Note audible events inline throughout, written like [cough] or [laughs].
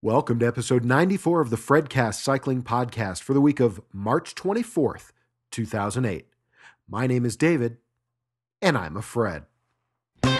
Welcome to episode 94 of the Fredcast Cycling Podcast for the week of March 24th, 2008. My name is David, and I'm a Fred. On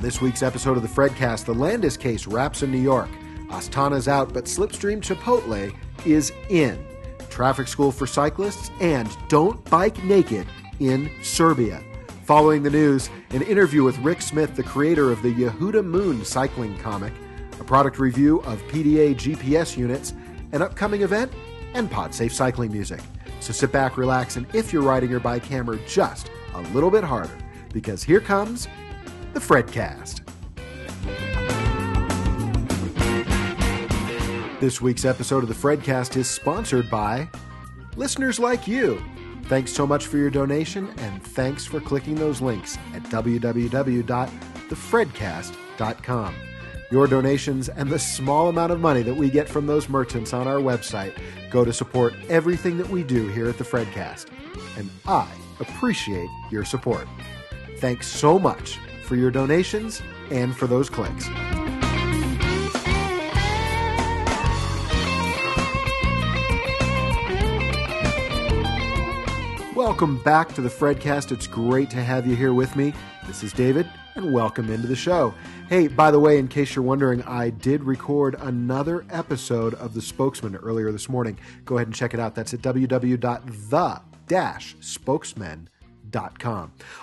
this week's episode of the Fredcast, the Landis case wraps in New York. Astana's out, but Slipstream Chipotle is in. Traffic school for cyclists, and don't bike naked in Serbia. Following the news, an interview with Rick Smith, the creator of the Yehuda Moon cycling comic, a product review of PDA GPS units, an upcoming event, and PodSafe cycling music. So sit back, relax, and if you're riding your bike, hammer just a little bit harder, because here comes the Fredcast. This week's episode of the Fredcast is sponsored by listeners like you. Thanks so much for your donation, and thanks for clicking those links at www.thefredcast.com. Your donations and the small amount of money that we get from those merchants on our website go to support everything that we do here at the Fredcast. And I appreciate your support. Thanks so much for your donations and for those clicks. Welcome back to the Fredcast. It's great to have you here with me. This is David, and welcome into the show. Hey, by the way, in case you're wondering, I did record another episode of The Spokesman earlier this morning. Go ahead and check it out. That's at www.the-spokesman.com.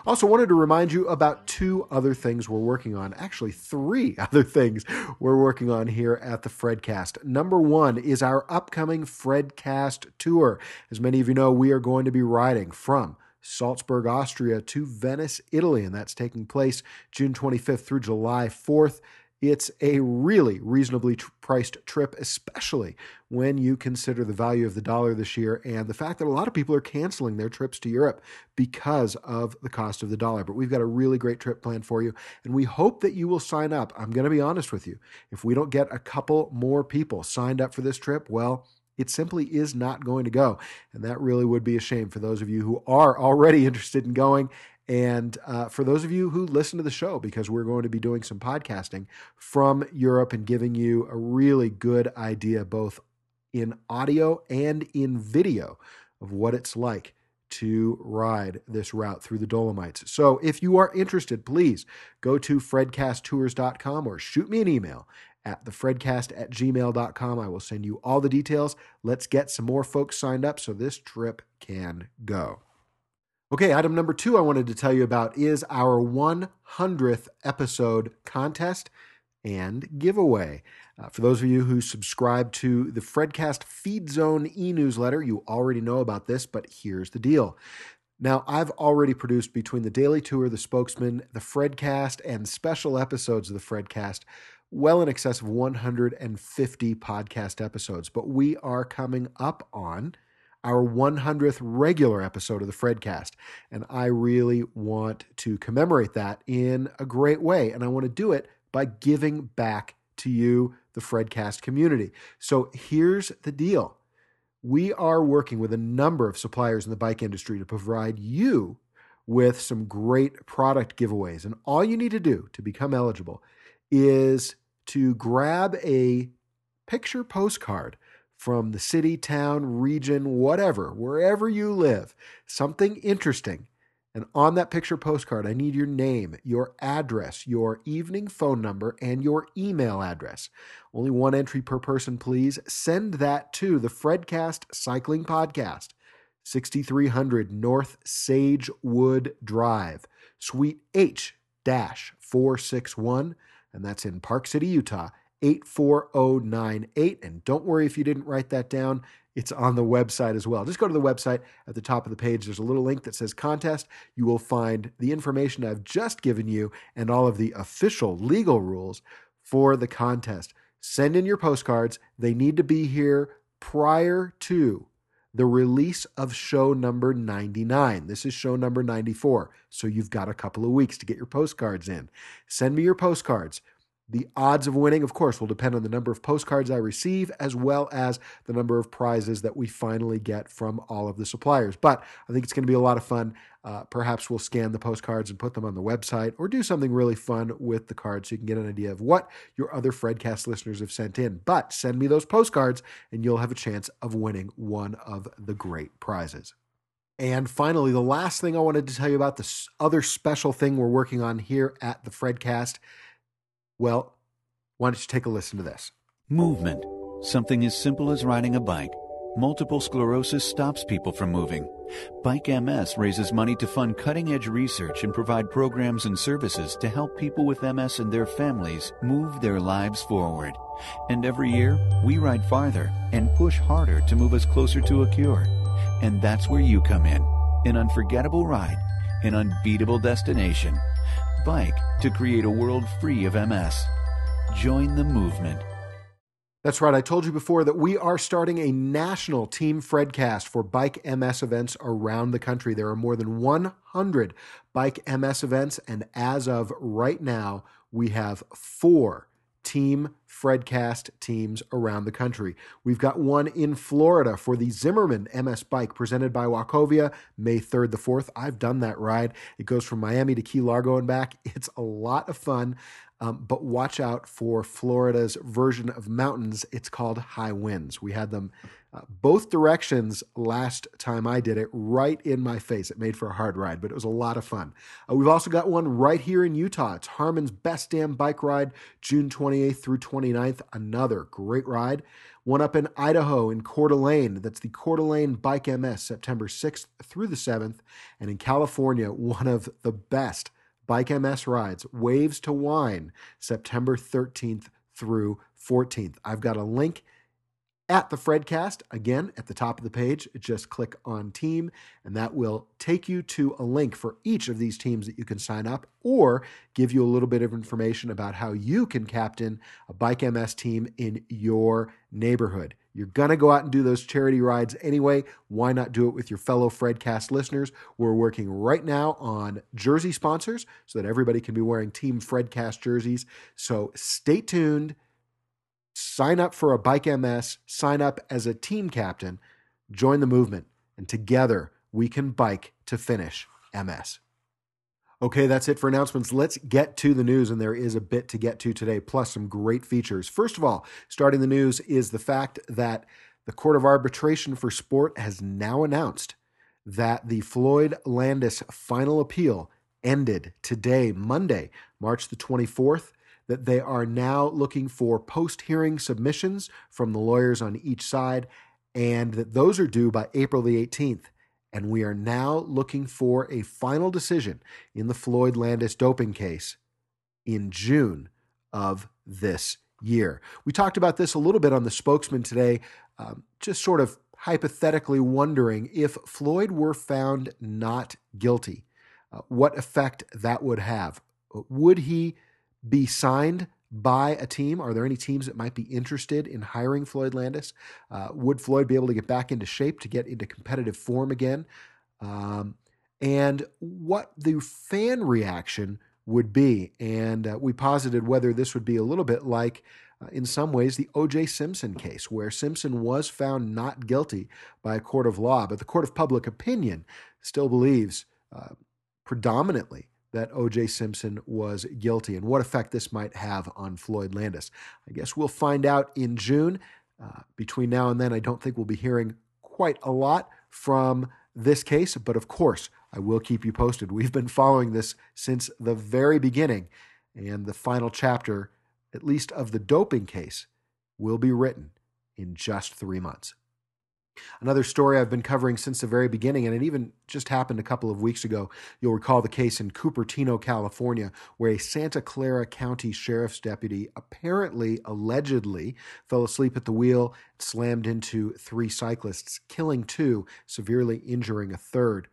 Also, wanted to remind you about two other things we're working on. Actually, three [laughs] other things we're working on here at the Fredcast. Number one is our upcoming Fredcast tour. As many of you know, we are going to be riding from Salzburg, Austria to Venice, Italy, and that's taking place June 25th through July 4th. It's a really reasonably tr- priced trip, especially when you consider the value of the dollar this year and the fact that a lot of people are canceling their trips to Europe because of the cost of the dollar. But we've got a really great trip planned for you, and we hope that you will sign up. I'm going to be honest with you. If we don't get a couple more people signed up for this trip, well, it simply is not going to go. And that really would be a shame for those of you who are already [laughs] interested in going and uh, for those of you who listen to the show, because we're going to be doing some podcasting from Europe and giving you a really good idea, both in audio and in video, of what it's like to ride this route through the Dolomites. So if you are interested, please go to fredcasttours.com or shoot me an email at thefredcast at gmail.com. I will send you all the details. Let's get some more folks signed up so this trip can go. Okay, item number two I wanted to tell you about is our 100th episode contest and giveaway. Uh, for those of you who subscribe to the Fredcast Feed Zone e newsletter, you already know about this, but here's the deal. Now, I've already produced between the Daily Tour, the Spokesman, the Fredcast, and special episodes of the Fredcast well in excess of 150 podcast episodes, but we are coming up on our 100th regular episode of the Fredcast. And I really want to commemorate that in a great way. And I want to do it by giving back to you, the Fredcast community. So here's the deal we are working with a number of suppliers in the bike industry to provide you with some great product giveaways. And all you need to do to become eligible is to grab a picture postcard from the city, town, region, whatever, wherever you live, something interesting. And on that picture postcard, I need your name, your address, your evening phone number, and your email address. Only one entry per person, please. Send that to the Fredcast Cycling Podcast, 6300 North Sagewood Drive, Suite H 461, and that's in Park City, Utah, 84098. And don't worry if you didn't write that down, it's on the website as well. Just go to the website at the top of the page. There's a little link that says contest. You will find the information I've just given you and all of the official legal rules for the contest. Send in your postcards. They need to be here prior to the release of show number 99. This is show number 94. So you've got a couple of weeks to get your postcards in. Send me your postcards. The odds of winning, of course, will depend on the number of postcards I receive as well as the number of prizes that we finally get from all of the suppliers. But I think it's going to be a lot of fun. Uh, perhaps we'll scan the postcards and put them on the website or do something really fun with the cards so you can get an idea of what your other Fredcast listeners have sent in. But send me those postcards and you'll have a chance of winning one of the great prizes. And finally, the last thing I wanted to tell you about this other special thing we're working on here at the Fredcast. Well, why don't you take a listen to this? Movement. Something as simple as riding a bike. Multiple sclerosis stops people from moving. Bike MS raises money to fund cutting edge research and provide programs and services to help people with MS and their families move their lives forward. And every year, we ride farther and push harder to move us closer to a cure. And that's where you come in. An unforgettable ride, an unbeatable destination. Bike to create a world free of MS. Join the movement. That's right. I told you before that we are starting a national Team Fredcast for Bike MS events around the country. There are more than 100 Bike MS events, and as of right now, we have four Team Fredcast teams around the country. We've got one in Florida for the Zimmerman MS Bike presented by Wachovia, May 3rd the 4th. I've done that ride. It goes from Miami to Key Largo and back. [laughs] It's a lot of fun. Um, but watch out for Florida's version of mountains. It's called high winds. We had them uh, both directions last time I did it, right in my face. It made for a hard ride, but it was a lot of fun. Uh, we've also got one right here in Utah. It's Harmon's Best Damn Bike Ride, June 28th through 29th. Another great ride. One up in Idaho in Coeur d'Alene. That's the Coeur d'Alene Bike MS, September 6th through the 7th. And in California, [laughs] one of the best Bike MS rides, Waves to Wine, September 13th through 14th. I've got a link at the Fredcast. Again, at the top of the page, just click on team, and that will take you to a link for each of these teams that you can sign up or give you a little bit of information about how you can captain a Bike MS team in your neighborhood. You're going to go out and do those charity rides anyway. Why not do it with your fellow Fredcast listeners? We're working right now on jersey sponsors so that everybody can be wearing Team Fredcast jerseys. So stay tuned sign up for a Bike MS, sign up as a team captain, join the movement, and together we can bike to finish MS. Okay, that's it for announcements. Let's get to the news, and there is a bit to get to today, plus some great features. First of all, starting the news is the fact that the Court of Arbitration for Sport has now announced that the Floyd Landis final appeal ended today, Monday, March the 24th that they are now looking for post hearing submissions from the lawyers on each side, and that those are due by April the 18th. And we are now looking for a final decision in the Floyd Landis doping case in June of this year. We talked about this a little bit on the spokesman today, um, just sort of hypothetically wondering if Floyd were found not guilty, uh, what effect that would have. Would he be signed by a team? Are there any teams that might be interested in hiring Floyd Landis? Uh, would Floyd be able to get back into shape to get into competitive form again? Um, and what the fan reaction would be. And uh, we posited whether this would be a little bit like, uh, in some ways, the O.J. Simpson case, where Simpson was found not guilty by a court of law, but the court of public opinion still believes uh, predominantly that O.J. Simpson was guilty and what effect this might have on Floyd Landis. I guess we'll find out in June. Uh, between now and then, I don't think we'll be hearing quite a lot from this case, but of course, I will keep you posted. We've been following this since the very beginning, and the final chapter, at least of the doping case, will be written in just three months. Another story I've been covering since the very beginning, and it even just happened a couple of weeks ago. You'll recall the case in Cupertino, California, where a Santa Clara County sheriff's deputy apparently, allegedly, fell asleep at the wheel, slammed into three cyclists, killing two, severely injuring a third.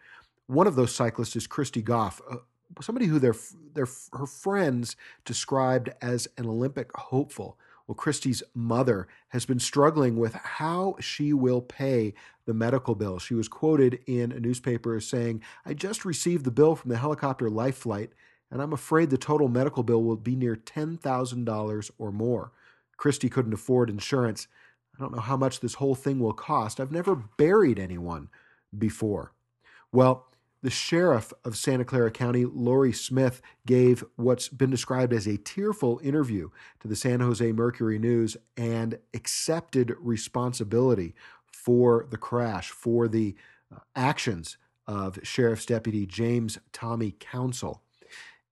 One of those cyclists is Kristy Gough, uh, somebody who their, their, her friends described as an Olympic hopeful. Well, Kristy's mother has been struggling with how she will pay the medical bill. She was quoted in a newspaper as saying, I just received the bill from the helicopter life flight, and I'm afraid the total medical bill will be near $10,000 or more. Kristy couldn't afford insurance. I don't know how much this whole thing will cost. I've never buried anyone before. Well, the sheriff of Santa Clara County, Laurie Smith, gave what's been described as a tearful interview to the San Jose Mercury News and accepted responsibility for the crash, for the uh, actions of Sheriff's Deputy James Tommy Council.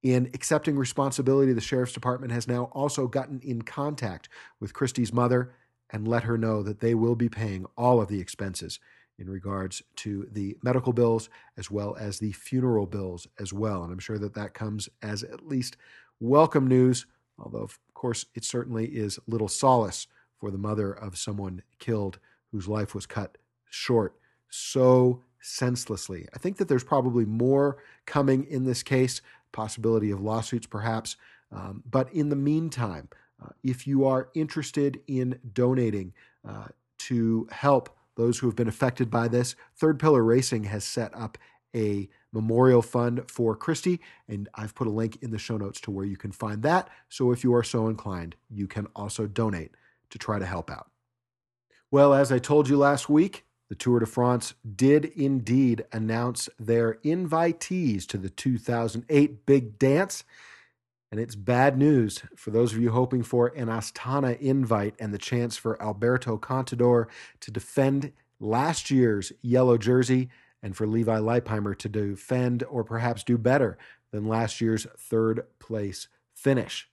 In accepting responsibility, the Sheriff's Department has now also gotten in contact with Kristy's mother and let her know that they will be paying all of the expenses in regards to the medical bills as well as the funeral bills as well. And I'm sure that that comes as at least welcome news, although, of course, it certainly is little solace for the mother of someone killed whose life was cut short so senselessly. I think that there's probably more coming in this case, possibility of lawsuits perhaps. Um, but in the meantime, uh, if you are interested in donating uh, to help those who have been affected by this, Third Pillar Racing has set up a memorial fund for Kristy, and I've put a link in the show notes to where you can find that. So if you are so inclined, you can also donate to try to help out. Well, as I told you last week, the Tour de France did indeed announce their invitees to the 2008 Big Dance. And it's bad news for those of you hoping for an Astana invite and the chance for Alberto Contador to defend last year's yellow jersey and for Levi Leipheimer to defend or perhaps do better than last year's third place finish.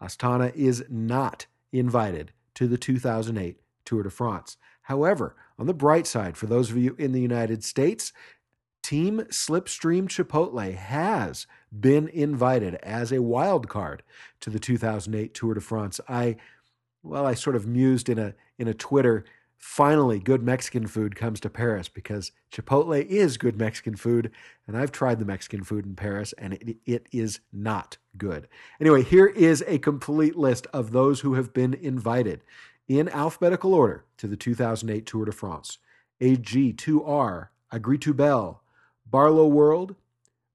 Astana is not invited to the 2008 Tour de France. However, on the bright side, for those of you in the United States, Team Slipstream Chipotle has been invited as a wild card to the 2008 Tour de France. I, well, I sort of mused in a in a Twitter. Finally, good Mexican food comes to Paris because Chipotle is good Mexican food, and I've tried the Mexican food in Paris, and it, it is not good. Anyway, here is a complete list of those who have been invited in alphabetical order to the 2008 Tour de France. AG2R, Agritubel, Barloworld,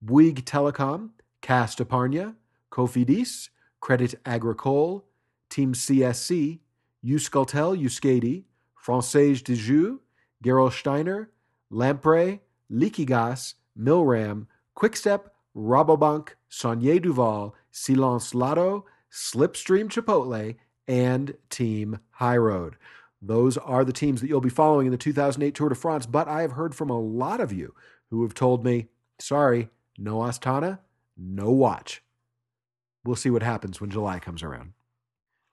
Bouygues Telecom, Caisse d'Epargne, Cofidis, Credit Agricole, Team CSC, Euskaltel Euskadi, Française des Jeux, Gerolsteiner, Lampre, Liquigas, Milram, Quickstep, Rabobank, Saunier Duval, Silence Lotto, Slipstream Chipotle, and Team High Road. Those are the teams that you'll be following in the 2008 Tour de France. But I have heard from a lot of you who have told me, sorry, no Astana, no watch. We'll see what happens when July comes around.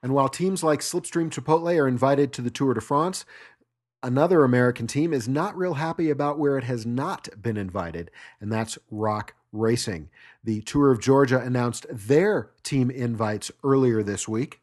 And while teams like Slipstream Chipotle are invited to the Tour de France, another American team is not real happy about where it has not been invited, and that's Rock Racing. The Tour of Georgia announced their team invites earlier this week.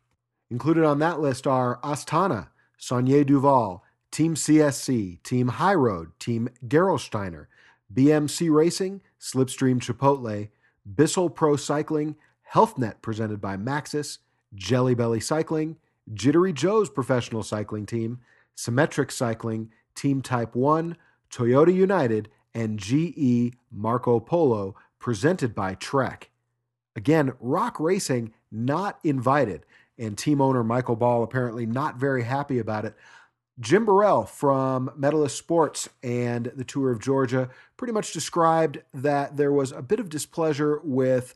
Included on that list are Astana, Saunier Duval, Team CSC, Team High Road, Team Gerolsteiner, BMC Racing, Slipstream Chipotle, Bissell Pro Cycling, HealthNet presented by Maxxis, Jelly Belly Cycling, Jittery Joe's professional cycling team, Symmetric Cycling, Team Type 1, Toyota United, and GE Marco Polo presented by Trek. Again, Rock Racing not invited and team owner Michael Ball apparently not very happy about it. Jim Birrell from Medalist Sports and the Tour of Georgia pretty much described that there was a bit of displeasure with,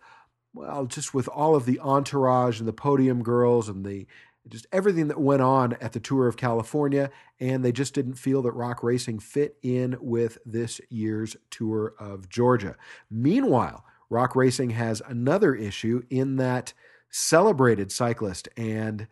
well, just with all of the entourage and the podium girls and the just everything that went on at the Tour of California, and they just didn't feel that rock Racing fit in with this year's Tour of Georgia. Meanwhile, rock Racing has another issue in that celebrated cyclist and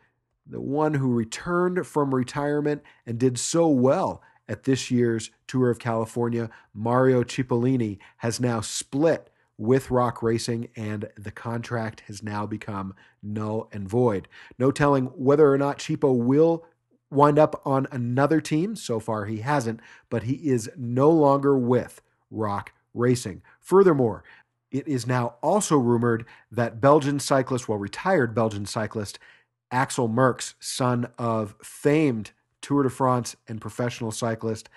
the one who returned from retirement and did so well at this year's Tour of California, Mario Cipollini, has now split with Rock Racing, and the contract has now become null and void. No telling whether or not Cipo will wind up on another team. So far, he hasn't, but he is no longer with Rock Racing. Furthermore, it is now also rumored that Belgian cyclist, well, retired Belgian cyclist Axel Merckx, son of famed Tour de France and professional cyclist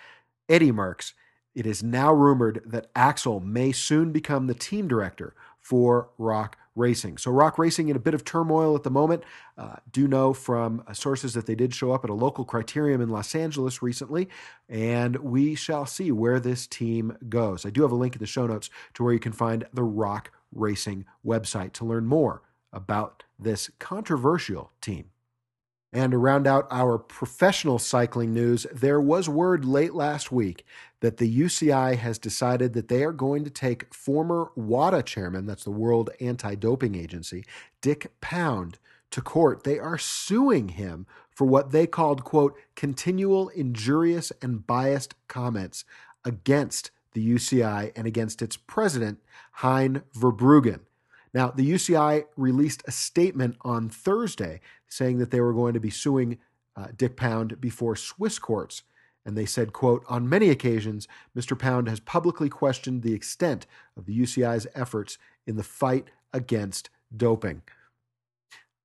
Eddy Merckx, it is now rumored that Axel may soon become the team director for Rock Racing. So, Rock Racing in a bit of turmoil at the moment. Uh, do know from uh, sources that they did show up at a local criterium in Los Angeles recently, and we shall see where this team goes. I do have a link in the show notes to where you can find the Rock Racing website to learn more about this controversial team. And to round out our professional cycling news, there was word late last week that the UCI has decided that they are going to take former WADA chairman, that's the World Anti Doping Agency, Dick Pound, to court. They are suing him for what they called, quote, continual injurious and biased comments against the UCI and against its president, Hein Verbruggen. Now, the UCI released a statement on Thursday saying that they were going to be suing uh, Dick Pound before Swiss courts. And they said, quote, on many occasions, Mr. Pound has publicly questioned the extent of the UCI's efforts in the fight against doping.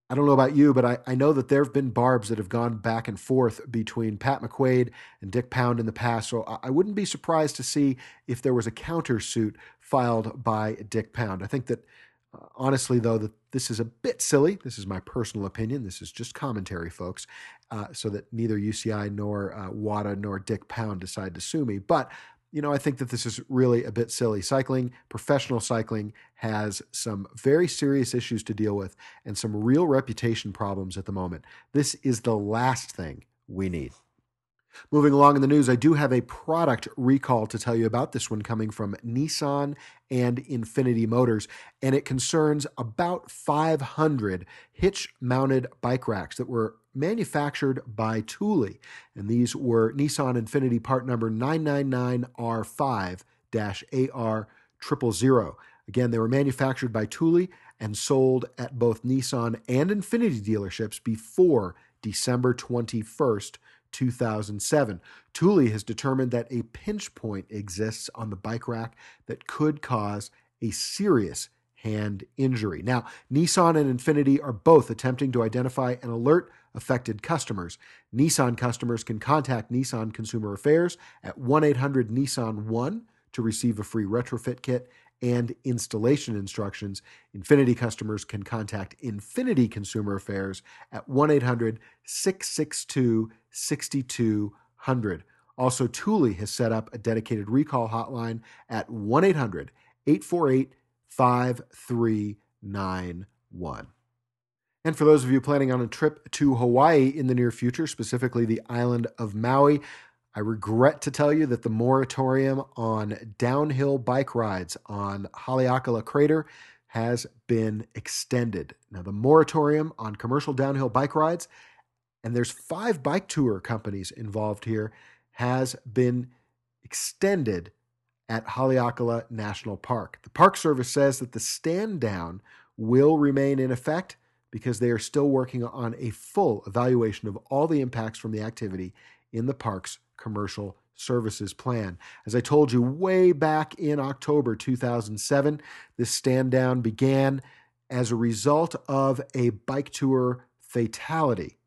I don't know about you, but I, I know that there have been barbs that have gone back and forth between Pat McQuaid and Dick Pound in the past. So I, I wouldn't be surprised to see if there was a countersuit filed by Dick Pound. I think that uh, honestly, though, that this is a bit silly. This is my personal opinion. This is just commentary, folks, uh, so that neither UCI nor uh, WADA nor Dick Pound decide to sue me. But you know, I think that this is really a bit silly. Cycling, professional cycling, has some very serious issues to deal with and some real reputation problems at the moment. This is the last thing we need. Moving along in the news, I do have a product recall to tell you about. This one coming from Nissan and Infiniti Motors, and it concerns about 500 hitch mounted bike racks that were manufactured by Thule. And these were Nissan Infiniti part number 999R5 AR 000. Again, they were manufactured by Thule and sold at both Nissan and Infiniti dealerships before December 21st, 2007. Thule has determined that a pinch point exists on the bike rack that could cause a serious hand injury. Now, Nissan and Infiniti are both attempting to identify and alert affected customers. Nissan customers can contact Nissan Consumer Affairs at 1 800 Nissan 1 to receive a free retrofit kit and installation instructions. Infiniti customers can contact Infiniti Consumer Affairs at 1 800 662 6200. Also, Thule has set up a dedicated recall hotline at 1 800 848 5391. And for those of you planning on a trip to Hawaii in the near future, specifically the island of Maui, I regret to tell you that the moratorium on downhill bike rides on Haleakala Crater has been extended. Now, the moratorium on commercial downhill bike rides, and there's five bike tour companies involved here, has been extended at Haleakala National Park. The Park Service says that the stand down will remain in effect because they are still working on a full evaluation of all the impacts from the activity in the park's commercial services plan. As I told you way back in October 2007, this stand down began as a result of a bike tour fatality.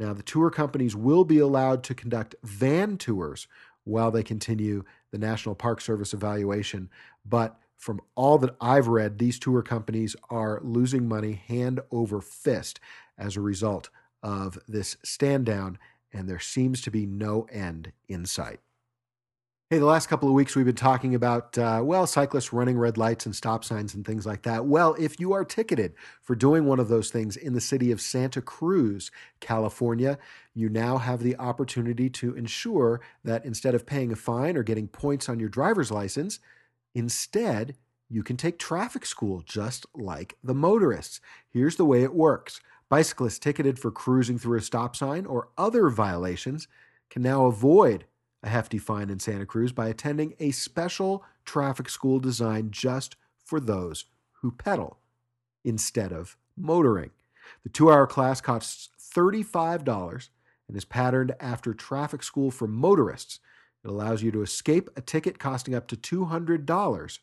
Now, the tour companies will be allowed to conduct van tours while they continue the National Park Service evaluation, but from all that I've read, these tour companies are losing money hand over fist as a result of this stand down and there seems to be no end in sight. Hey, the last couple of weeks we've been talking about, uh, well, cyclists running red lights and stop signs and things like that. Well, if you are ticketed for doing one of those things in the city of Santa Cruz, California, you now have the opportunity to ensure that instead of paying a fine or getting points on your driver's license, instead, you can take traffic school just like the motorists. Here's the way it works Bicyclists ticketed for cruising through a stop sign or other violations can now avoid a hefty fine in Santa Cruz by attending a special traffic school designed just for those who pedal instead of motoring. The two hour class costs $35 and is patterned after traffic school for motorists. It allows you to escape a ticket costing up to $200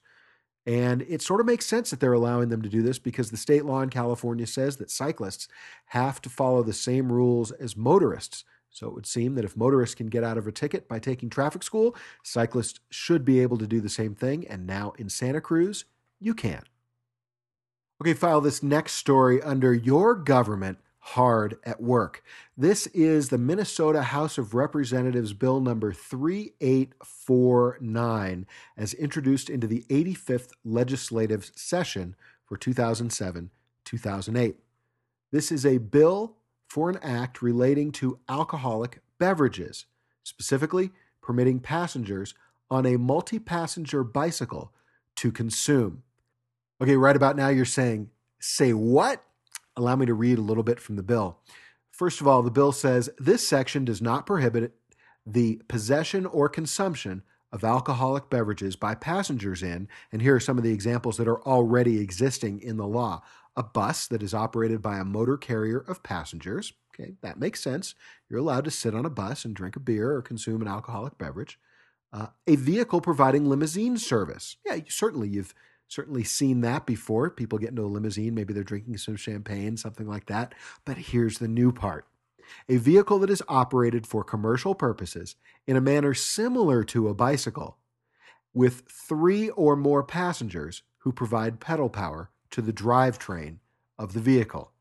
and it sort of makes sense that they're allowing them to do this because the state law in California says that cyclists have to follow the same rules as motorists. So it would seem that if motorists can get out of a ticket by taking traffic school, cyclists should be able to do the same thing. And now in Santa Cruz, you can. Okay, file this next story under Your Government Hard at Work. This is the Minnesota House of Representatives Bill number 3849, as introduced into the 85th legislative session for 2007 2008. This is a bill for an act relating to alcoholic beverages, specifically permitting passengers on a multi passenger bicycle to consume. Okay, right about now you're saying, say what? Allow me to read a little bit from the bill. First of all, the bill says this section does not prohibit the possession or consumption of alcoholic beverages by passengers in, and here are some of the examples that are already existing in the law a bus that is operated by a motor carrier of passengers. Okay, that makes sense. You're allowed to sit on a bus and drink a beer or consume an alcoholic beverage. Uh, a vehicle providing limousine service. Yeah, certainly you've certainly seen that before. People get into a limousine, maybe they're drinking some champagne, something like that. But here's the new part a vehicle that is operated for commercial purposes in a manner similar to a bicycle, with three or more passengers who provide pedal power to the drivetrain of the vehicle.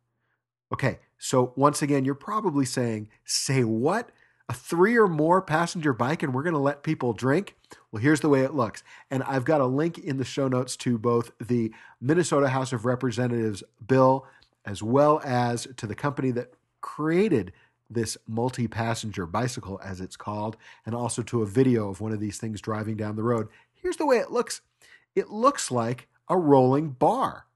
Okay, so once again, you're probably saying, say what? A three or more passenger bike and we're going to let people drink? Well, here's the way it looks. And I've got a link in the show notes to both the Minnesota House of Representatives bill as well as to the company that created this multi passenger bicycle, as it's called, and also to a video of one of these things driving down the road. Here's the way it looks it looks like a rolling bar.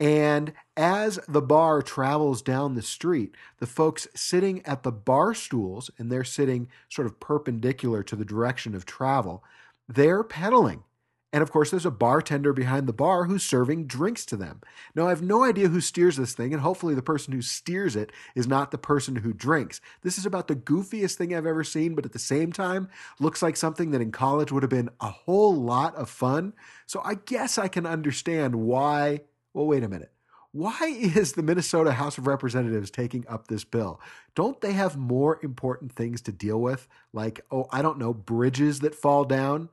And as the bar travels down the street, the folks sitting at the bar stools, and they're sitting sort of perpendicular to the direction of travel, they're pedaling. And of course, there's a bartender behind the bar who's serving drinks to them. Now, I have no idea who steers this thing, and hopefully, the person who steers it is not the person who drinks. This is about the goofiest thing I've ever seen, but at the same time, looks like something that in college would have been a whole lot of fun. So I guess I can understand why. Well, wait a minute. Why is the Minnesota House of Representatives taking up this bill? Don't they have more important things to deal with? Like, oh, I don't know, bridges that fall down?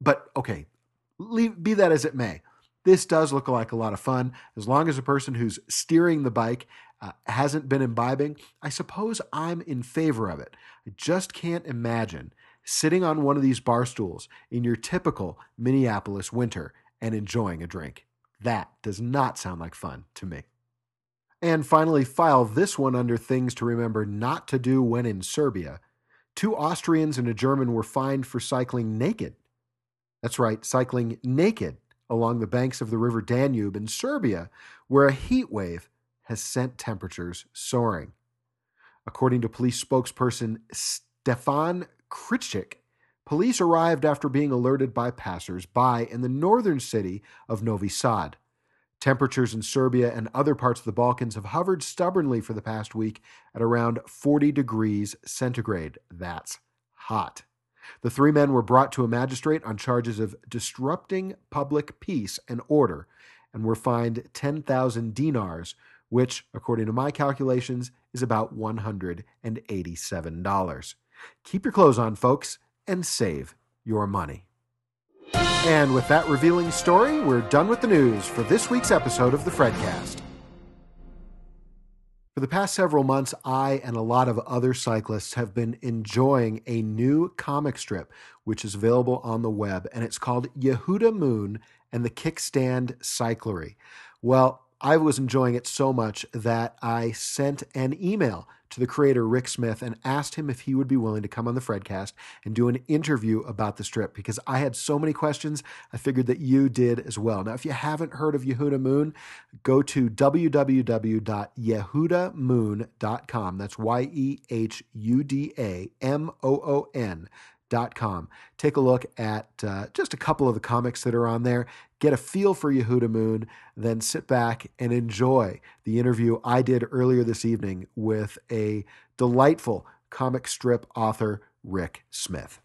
But okay, leave, be that as it may, this does look like a lot of fun. As long as the person who's steering the bike uh, hasn't been imbibing, I suppose I'm in favor of it. I just can't imagine sitting on one of these bar stools in your typical Minneapolis winter and enjoying a drink. That does not sound like fun to me. And finally, file this one under things to remember not to do when in Serbia. Two Austrians and a German were fined for cycling naked that's right, cycling naked along the banks of the river Danube in Serbia, where a heat wave has sent temperatures soaring. According to police spokesperson Stefan Kritschik, police arrived after being alerted by passers by in the northern city of Novi Sad. Temperatures in Serbia and other parts of the Balkans have hovered stubbornly for the past week at around 40 degrees centigrade. That's hot. The three men were brought to a magistrate on charges of disrupting public peace and order and were fined 10,000 dinars, which, according to my calculations, is about $187. Keep your clothes on, folks, and save your money. And with that revealing story, we're done with the news for this week's episode of the Fredcast. For the past several months, I and a lot of other cyclists have been enjoying a new comic strip, which is available on the web, and it's called Yehuda Moon and the Kickstand Cyclery. Well, I was enjoying it so much that I sent an email to the creator, Rick Smith, and asked him if he would be willing to come on the Fredcast and do an interview about the strip because I had so many questions. I figured that you did as well. Now, if you haven't heard of Yehuda Moon, go to www.yehudamoon.com. That's Y E H U D A M O O N Dot com. Take a look at uh, just a couple of the comics that are on there, get a feel for Yehuda Moon, then sit back and enjoy the interview I did earlier this evening with a delightful comic strip author, Rick Smith.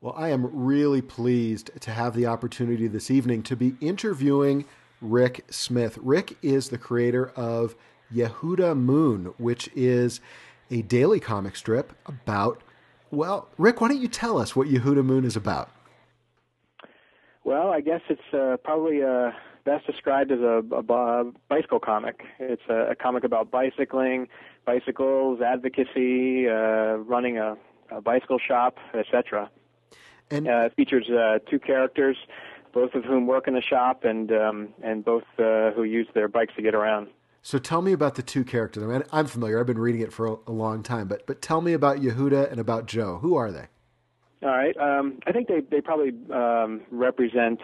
Well, I am really pleased to have the opportunity this evening to be interviewing Rick Smith. Rick is the creator of Yehuda Moon, which is a daily comic strip about well, Rick, why don't you tell us what Yehuda Moon is about? Well, I guess it's uh, probably a best described as a, a, a bicycle comic. It's a, a, comic about bicycling, bicycles, advocacy, uh, running a, a bicycle shop, etc. And uh, it features uh, two characters, both of whom work in the shop, and um, and both uh, who use their bikes to get around. So tell me about the two characters. I mean, I'm familiar. I've been reading it for a, a long time, but but tell me about Yehuda and about Joe. Who are they? All right. Um, I think they they probably um, represent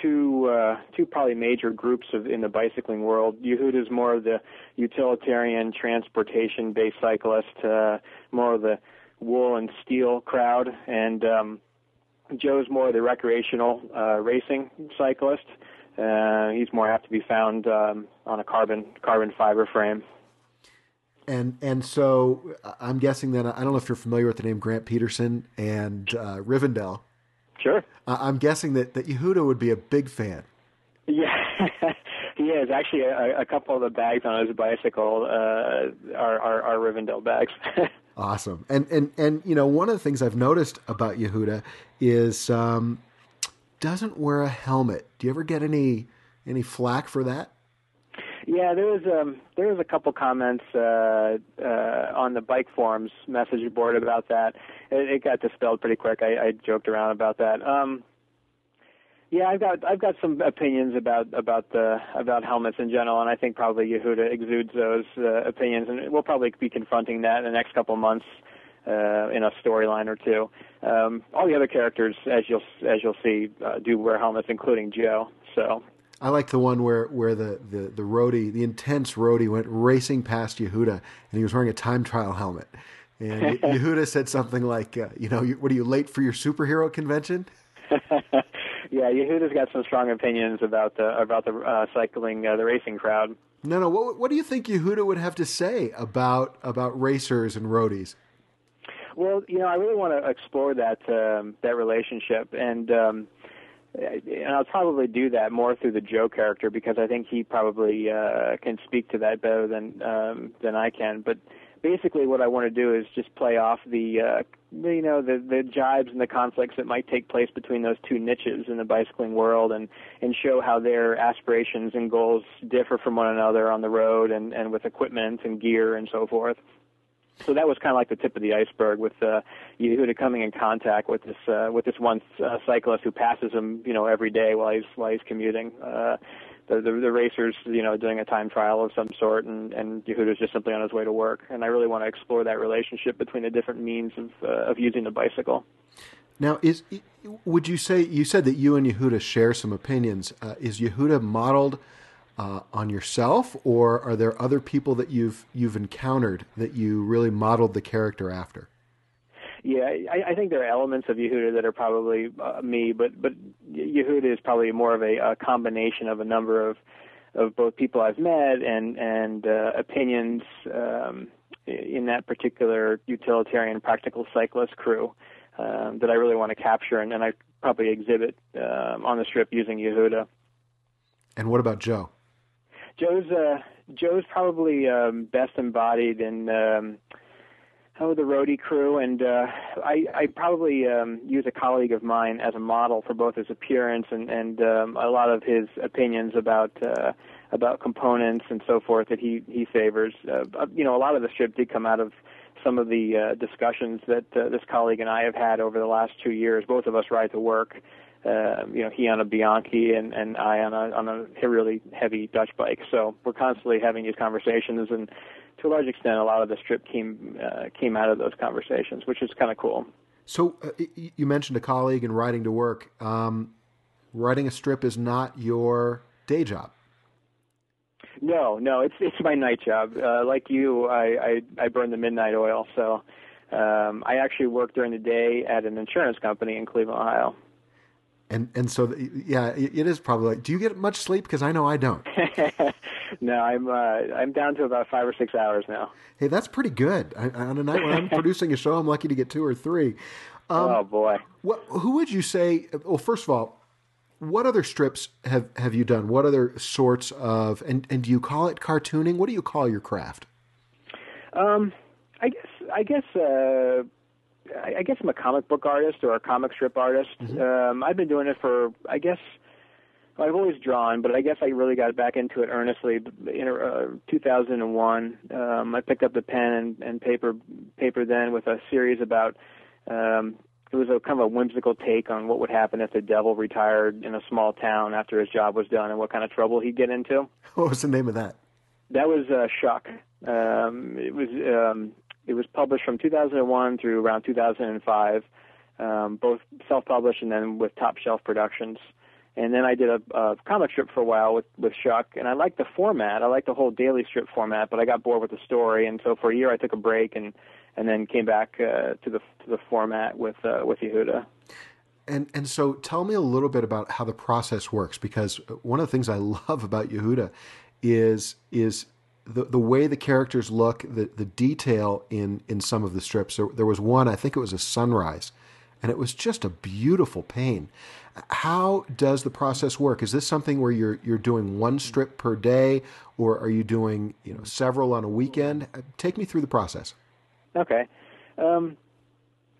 two uh, two probably major groups of in the bicycling world. Yehuda is more of the utilitarian transportation based cyclist, uh, more of the wool and steel crowd, and um, Joe's more of the recreational uh, racing cyclist. Uh, he's more apt to be found um, on a carbon carbon fiber frame. And and so I'm guessing that I don't know if you're familiar with the name Grant Petersen and uh, Rivendell. Sure. I'm guessing that that Yehuda would be a big fan. Yeah, [laughs] he is actually a, a, couple of the bags on his bicycle uh, are, are, are Rivendell bags. [laughs] awesome. And and and you know one of the things I've noticed about Yehuda is um, doesn't wear a helmet. Do you ever get any any flack for that? Yeah, there was um, there was a couple comments uh, uh, on the bike forums message board about that. It, it got dispelled pretty quick. I, I joked around about that. Um, yeah, I've got I've got some opinions about about the about helmets in general, and I think probably Yehuda exudes those uh, opinions, and we'll probably be confronting that in the next couple months uh, in a storyline or two. Um, all the other characters, as you'll as you'll see, uh, do wear helmets, including Joe. So I like the one where, where the, the, the roadie, the intense roadie, went racing past Yehuda, and he was wearing a time trial helmet. And [laughs] Yehuda said something like, uh, "You know, what are you late for your superhero convention?" [laughs] yeah, Yehuda's got some strong opinions about the about the uh, cycling, uh, the racing crowd. No, no. What, what do you think Yehuda would have to say about about racers and roadies? Well, you know, I really want to explore that um, that relationship, and um, and I'll probably do that more through the Joe character because I think he probably uh, can speak to that better than um, than I can. But basically, what I want to do is just play off the uh, you know the the jibes and the conflicts that might take place between those two niches in the bicycling world, and and show how their aspirations and goals differ from one another on the road and and with equipment and gear and so forth so that was kind of like the tip of the iceberg with uh, Yehuda coming in contact with this uh, with this one uh, cyclist who passes him, you know, every day while he's while he's commuting. Uh, the, the the racers, you know, doing a time trial of some sort, and and Yehuda's just simply on his way to work. And I really want to explore that relationship between the different means of uh, of using the bicycle. Now, is would you say you said that you and Yehuda share some opinions? Uh, is Yehuda modeled? Uh, on yourself, or are there other people that you've you've encountered that you really modeled the character after? Yeah, I, I think there are elements of Yehuda that are probably uh, me, but but Yehuda is probably more of a, a combination of a number of of both people I've met and and uh, opinions um, in that particular utilitarian practical cyclist crew um, that I really want to capture, and, and I probably exhibit um, on the strip using Yehuda. And what about Joe? Joe's uh, Joe's probably um, best embodied in um, oh the roadie crew, and uh, I I probably um, use a colleague of mine as a model for both his appearance and and um, a lot of his opinions about. Uh, about components and so forth that he he favors. Uh, you know, a lot of the strip did come out of some of the uh, discussions that uh, this colleague and I have had over the last two years. Both of us ride to work, uh, you know, he on a Bianchi and, and I on a on a really heavy Dutch bike. So we're constantly having these conversations, and to a large extent, a lot of the strip came uh, came out of those conversations, which is kind of cool. So uh, you mentioned a colleague and riding to work. Um, writing a strip is not your day job. No, no, it's it's my night job. Uh, like you, I, I I burn the midnight oil, so um, I actually work during the day at an insurance company in Cleveland, Ohio and and so yeah, it is probably. Like, do you get much sleep? Because I know I don't. [laughs] no, I'm uh, I'm down to about five or six hours now. Hey, that's pretty good. I, on a night when I'm [laughs] producing a show, I'm lucky to get two or three. Um, oh boy! What? Who would you say? Well, first of all, what other strips have have you done? What other sorts of and and do you call it cartooning? What do you call your craft? Um, I guess I guess uh, I guess I'm a comic book artist or a comic strip artist. Mm-hmm. Um, I've been doing it for, I guess, I've always drawn, but I guess I really got back into it earnestly in uh, 2001. Um, I picked up the pen and, and paper paper then with a series about. Um, it was a kind of a whimsical take on what would happen if the devil retired in a small town after his job was done and what kind of trouble he'd get into. [laughs] What was the name of that? That was uh, Shuck. Um, it was um, it was published from 2001 through around 2005, um, both self-published and then with Top Shelf Productions. And then I did a, a comic strip for a while with with Shuck, and I liked the format. I liked the whole daily strip format, but I got bored with the story, and so for a year I took a break and and then came back uh, to the to the format with uh, with Yehuda. And and so tell me a little bit about how the process works because one of the things I [laughs] love about Yehuda is is the the way the characters look, the the detail in in some of the strips. There, there was one, I think it was a sunrise, and it was just a beautiful pain. How does the process work? Is this something where you're you're doing one strip per day, or are you doing you know several on a weekend? Take me through the process. Okay. Um,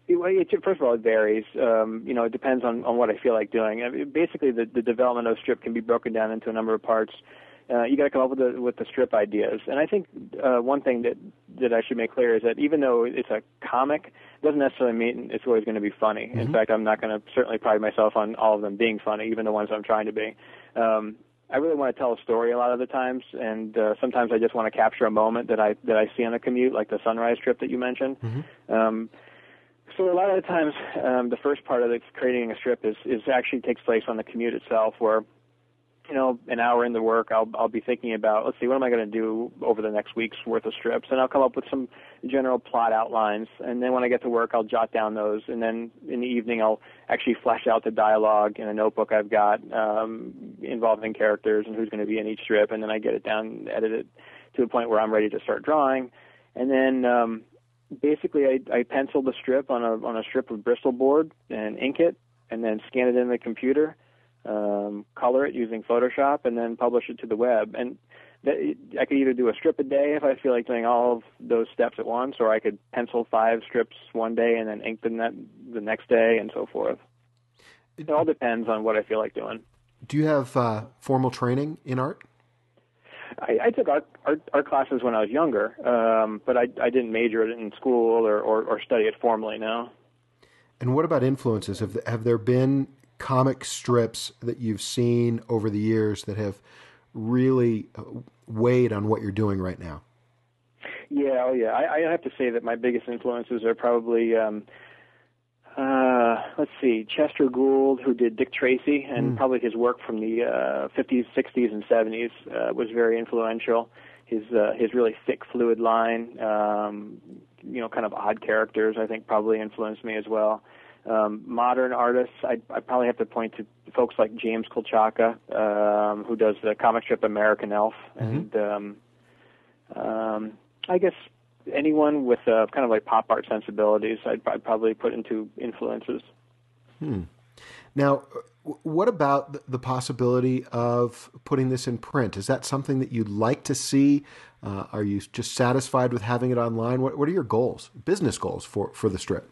it, it, first of all, it varies. Um, you know, it depends on, on what I feel like doing. I mean, basically, the, the development of a strip can be broken down into a number of parts. Uh, you got to come up with the with the strip ideas. And I think uh, one thing that that I should make clear is that even though it's a comic, it doesn't necessarily mean it's always going to be funny. Mm-hmm. In fact, I'm not going to certainly pride myself on all of them being funny, even the ones I'm trying to be. Um, I really want to tell a story a lot of the times, and uh, sometimes I just want to capture a moment that I that I see on a commute, like the sunrise trip that you mentioned. Mm-hmm. Um, so a lot of the times, um, the first part of the creating a strip is is actually takes place on the commute itself, where you know, an hour into work, I'll I'll be thinking about let's see what am I going to do over the next week's worth of strips, and I'll come up with some general plot outlines, and then when I get to work, I'll jot down those, and then in the evening, I'll actually flesh out the dialogue in a notebook I've got um, involving characters and who's going to be in each strip, and then I get it down, edit it to a point where I'm ready to start drawing, and then um, basically I, I pencil the strip on a on a strip of Bristol board and ink it, and then scan it in the computer um, color it using Photoshop, and then publish it to the web. And that, I could either do a strip a day if I feel like doing all of those steps at once, or I could pencil five strips one day and then ink them that, the next day, and so forth. It all depends on what I feel like doing. Do you have uh, formal training in art? I, I took art, art art classes when I was younger, um, but I I didn't major it in school or, or, or study it formally. Now. And what about influences? Have have there been comic strips that you've seen over the years that have really uh, weighed on what you're doing right now? Yeah, oh yeah. I, I have to say that my biggest influences are probably, um, uh, let's see, Chester Gould, who did Dick Tracy, and mm. probably his work from the uh, 50s, 60s, and 70s uh, was very influential. His uh, his really thick, fluid line, um, you know, kind of odd characters, I think, probably influenced me as well. Um, modern artists, I I probably have to point to folks like James Kochalka, um, who does the comic strip American Elf, mm-hmm. and um, um, I guess anyone with uh, kind of like pop art sensibilities, I'd, I'd probably put into influences. Hmm. Now, what about the possibility of putting this in print? Is that something that you'd like to see? Uh, are you just satisfied with having it online? What, what are your goals, business goals for, for the strip?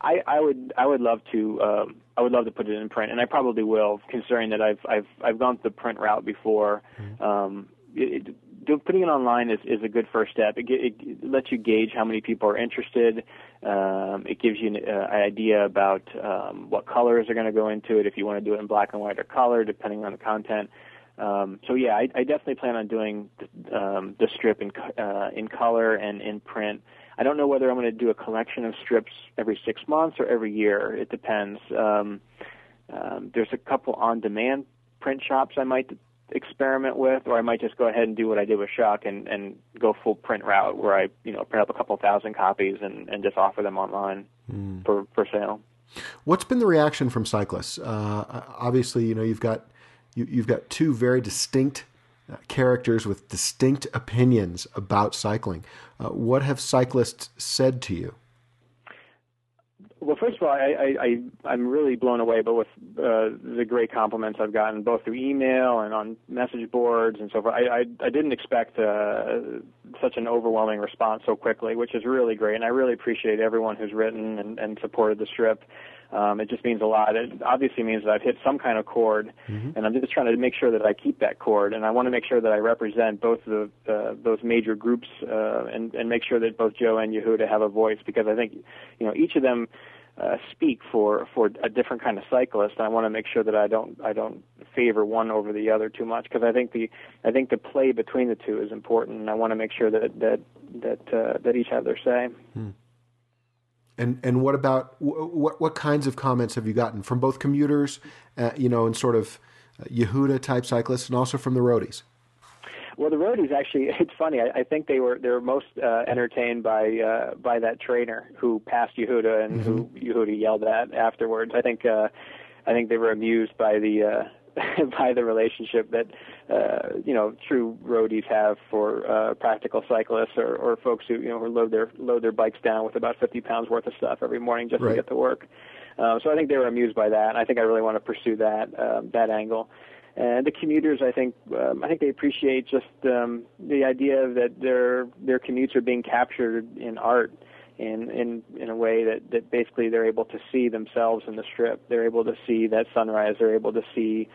I, I would I would love to um, I would love to put it in print, and I probably will, considering that I've I've I've gone the print route before. Mm-hmm. Um, it, it, putting it online is, is a good first step. It, it, it lets you gauge how many people are interested. Um, it gives you an uh, idea about um, what colors are going to go into it. If you want to do it in black and white or color, depending on the content. Um, so yeah, I, I definitely plan on doing the, um, the strip in uh, in color and in print. I don't know whether I'm going to do a collection of strips every six months or every year. It depends. Um, um, there's a couple on-demand print shops I might experiment with, or I might just go ahead and do what I did with Shuck and, and go full print route, where I you know print up a couple thousand copies and, and just offer them online mm. for for sale. What's been the reaction from cyclists? Uh, obviously, you know you've got you, you've got two very distinct characters with distinct opinions about cycling. Uh, what have cyclists said to you? Well, first of all, I, I, I am really blown away, but with uh, the great compliments I've gotten both through email and on message boards and so forth. I I, I didn't expect uh, such an overwhelming response so quickly, which is really great, and I really appreciate everyone who's written and, and supported the strip. Um, it just means a lot. It obviously means that I've hit some kind of chord, mm-hmm. and I'm just trying to make sure that I keep that chord, and I want to make sure that I represent both the uh, those major groups, uh, and and make sure that both Joe and Yehuda have a voice because I think, you know, each of them uh, speak for for a different kind of cyclist. And I want to make sure that I don't I don't favor one over the other too much because I think the I think the play between the two is important, and I want to make sure that that that uh, that each have their say. Hmm. And and what about what what kinds of comments have you gotten from both commuters, uh, you know, and sort of uh, Yehuda type cyclists, and also from the roadies? Well, the roadies actually, [laughs] it's funny. I, I think they were they were most uh, entertained by uh, by that trainer who passed Yehuda and mm-hmm. who Yehuda yelled at afterwards. I think uh, I think they were amused by the uh, [laughs] by the relationship that uh, you know true roadies have for uh, practical cyclists or, or folks who you know who load their load their bikes down with about 50 pounds worth of stuff every morning just right. to get to work. Um, so I think they were amused by that. I think I really want to pursue that um, that angle. And the commuters, I think, um, I think they appreciate just um, the idea that their their commutes are being captured in art, in in in a way that that basically they're able to see themselves in the strip. They're able to see that sunrise. They're able to see,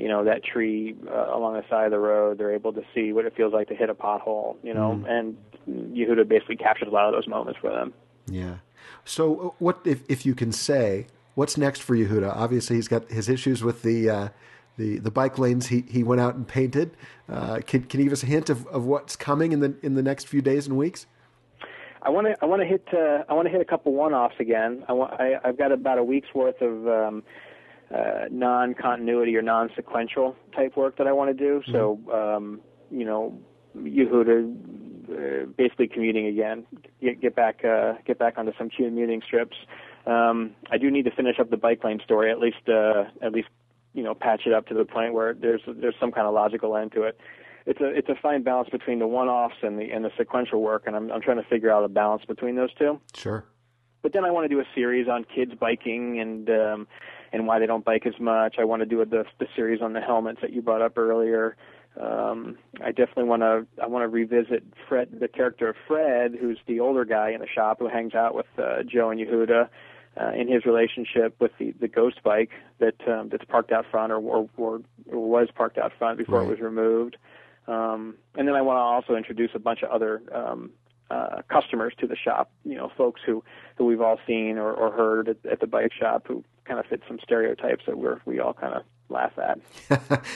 you know, that tree uh, along the side of the road. They're able to see what it feels like to hit a pothole. You know, mm. and Yehuda basically captured a lot of those moments for them. Yeah. So, uh, what if if you can say what's next for Yehuda? Obviously, he's got his issues with the. Uh, the, the bike lanes he, he went out and painted. Uh, can, can you give us a hint of, of what's coming in the in the next few days and weeks? I want to I want to hit uh, I want to hit a couple one offs again. I want I, I've got about a week's worth of um, uh, non continuity or non sequential type work that I want to do. Mm-hmm. So um, you know, Yehuda uh, basically commuting again, get, get back uh, get back onto some commuting strips. Um, I do need to finish up the bike lane story, at least uh, at least you know patch it up to the point where there's there's some kind of logical end to it. It's a it's a fine balance between the one-offs and the and the sequential work, and I'm I'm trying to figure out a balance between those two. Sure. But then I want to do a series on kids biking and um, and why they don't bike as much. I want to do a, the the series on the helmets that you brought up earlier. Um, I definitely want to I want to revisit Fred, the character of Fred, who's the older guy in the shop who hangs out with uh, Joe and Yehuda uh, in his relationship with the, the ghost bike that um, that's parked out front or, or, or, was parked out front before right. it was removed. Um, and then I want to also introduce a bunch of other um, uh, customers to the shop. You know, folks who, who we've all seen or, or heard at, at the bike shop who kind of fit some stereotypes that we're we all kind of laugh at.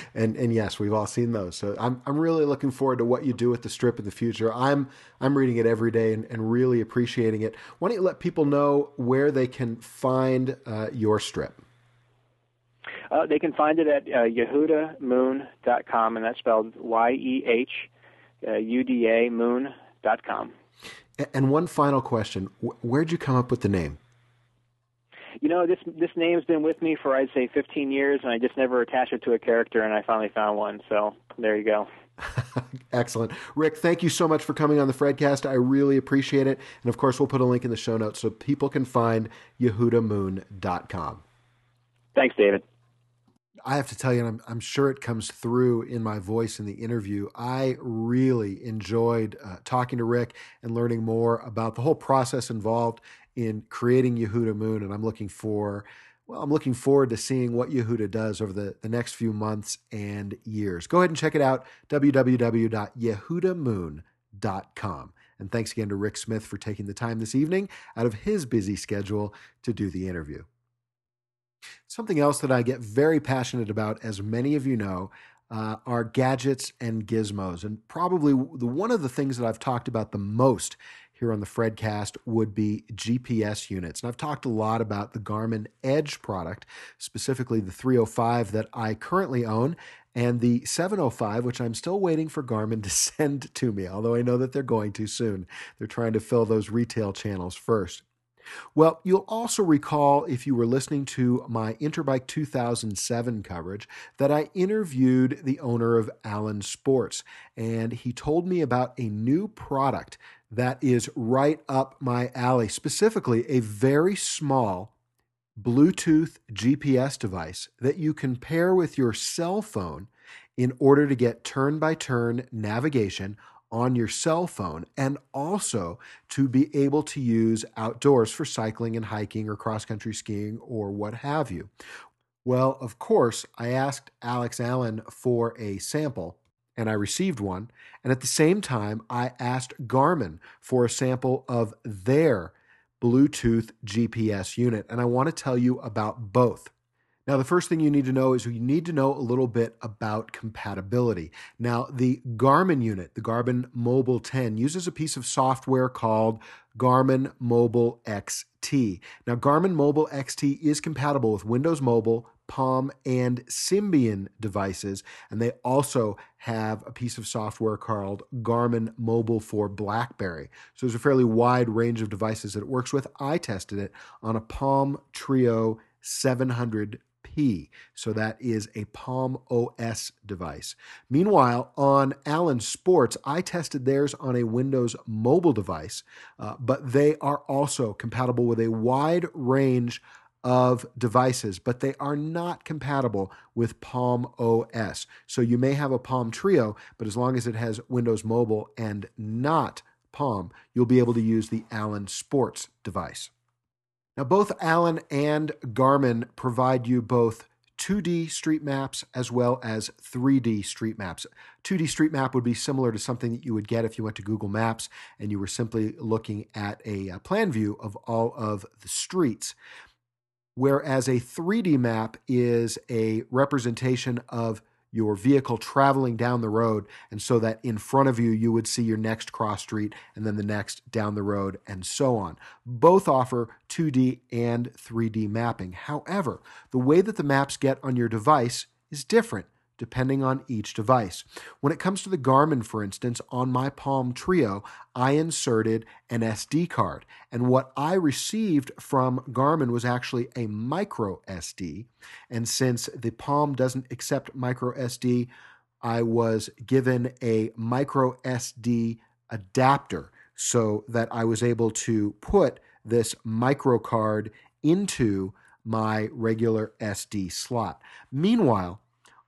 [laughs] and and yes, we've all seen those. So I'm I'm really looking forward to what you do with the strip in the future. I'm I'm reading it every day and, and really appreciating it. Why don't you let people know where they can find uh, your strip? Uh, they can find it at uh, yehudamoon.com, and that's spelled Y E H U D A moon.com. And one final question: Where'd you come up with the name? You know, this this name's been with me for I'd say 15 years, and I just never attached it to a character, and I finally found one. So there you go. [laughs] Excellent. Rick, thank you so much for coming on the Fredcast. I really appreciate it. And of course, we'll put a link in the show notes so people can find YehudaMoon.com. Thanks, David. I have to tell you, I'm, I'm, sure it comes through in my voice in the interview. I really enjoyed uh, talking to Rick and learning more about the whole process involved in creating Yehuda Moon, and I'm looking for well, I'm looking forward to seeing what Yehuda does over the, the next few months and years. Go ahead and check it out, www.yehudamoon.com. And thanks again to Rick Smith for taking the time this evening out of his busy schedule to do the interview. Something else that I get very passionate about, as many of you know, uh, are gadgets and gizmos. And probably the, one of the things that I've talked about the most here on the Fredcast would be GPS units. And I've talked a lot about the Garmin Edge product, specifically the 305 that I currently own, and the 705, which I'm still waiting for Garmin to [laughs] send to me, although I know that they're going to soon. They're trying to fill those retail channels first. Well, you'll also recall if you were listening to my Interbike 2007 coverage that I interviewed the owner of Allen Sports, and he told me about a new product that is right up my alley, specifically a very small Bluetooth GPS device that you can pair with your cell phone in order to get turn by turn navigation on your cell phone and also to be able to use outdoors for cycling and hiking or cross country skiing or what have you. Well, of course, I asked Alex Allen for a sample and I received one. And at the same time, I asked Garmin for a sample of their Bluetooth GPS unit. And I want to tell you about both. Now, the first thing you need to know is you need to know a little bit about compatibility. Now, the Garmin unit, the Garmin Mobile 10, uses a piece of software called Garmin Mobile XT. Now, Garmin Mobile XT is compatible with Windows Mobile, Palm, and Symbian devices, and they also have a piece of software called Garmin Mobile for BlackBerry. So there's a fairly wide range of devices that it works with. I tested it on a Palm Treo 700 P. So that is a Palm OS device. Meanwhile, on Allen Sports, I tested theirs on a Windows mobile device, uh, but they are also compatible with a wide range of devices, but they are not compatible with Palm OS. So you may have a Palm Treo, but as long as it has Windows Mobile and not Palm, you'll be able to use the Allen Sports device. Now, both Allen and Garmin provide you both 2D street maps as well as 3D street maps. 2D street map would be similar to something that you would get if you went to Google Maps and you were simply looking at a uh, plan view of all of the streets. Whereas a 3D map is a representation of your vehicle traveling down the road, and so that in front of you, you would see your next cross street and then the next down the road, and so on. Both offer 2D and 3D mapping. However, the way that the maps get on your device is different depending on each device. When it comes to the Garmin, for instance, on my Palm Treo, I inserted an SD card. And what I received from Garmin was actually a micro SD. And since the Palm doesn't accept micro SD, I was given a micro SD adapter so that I was able to put this micro card into my regular SD slot. Meanwhile,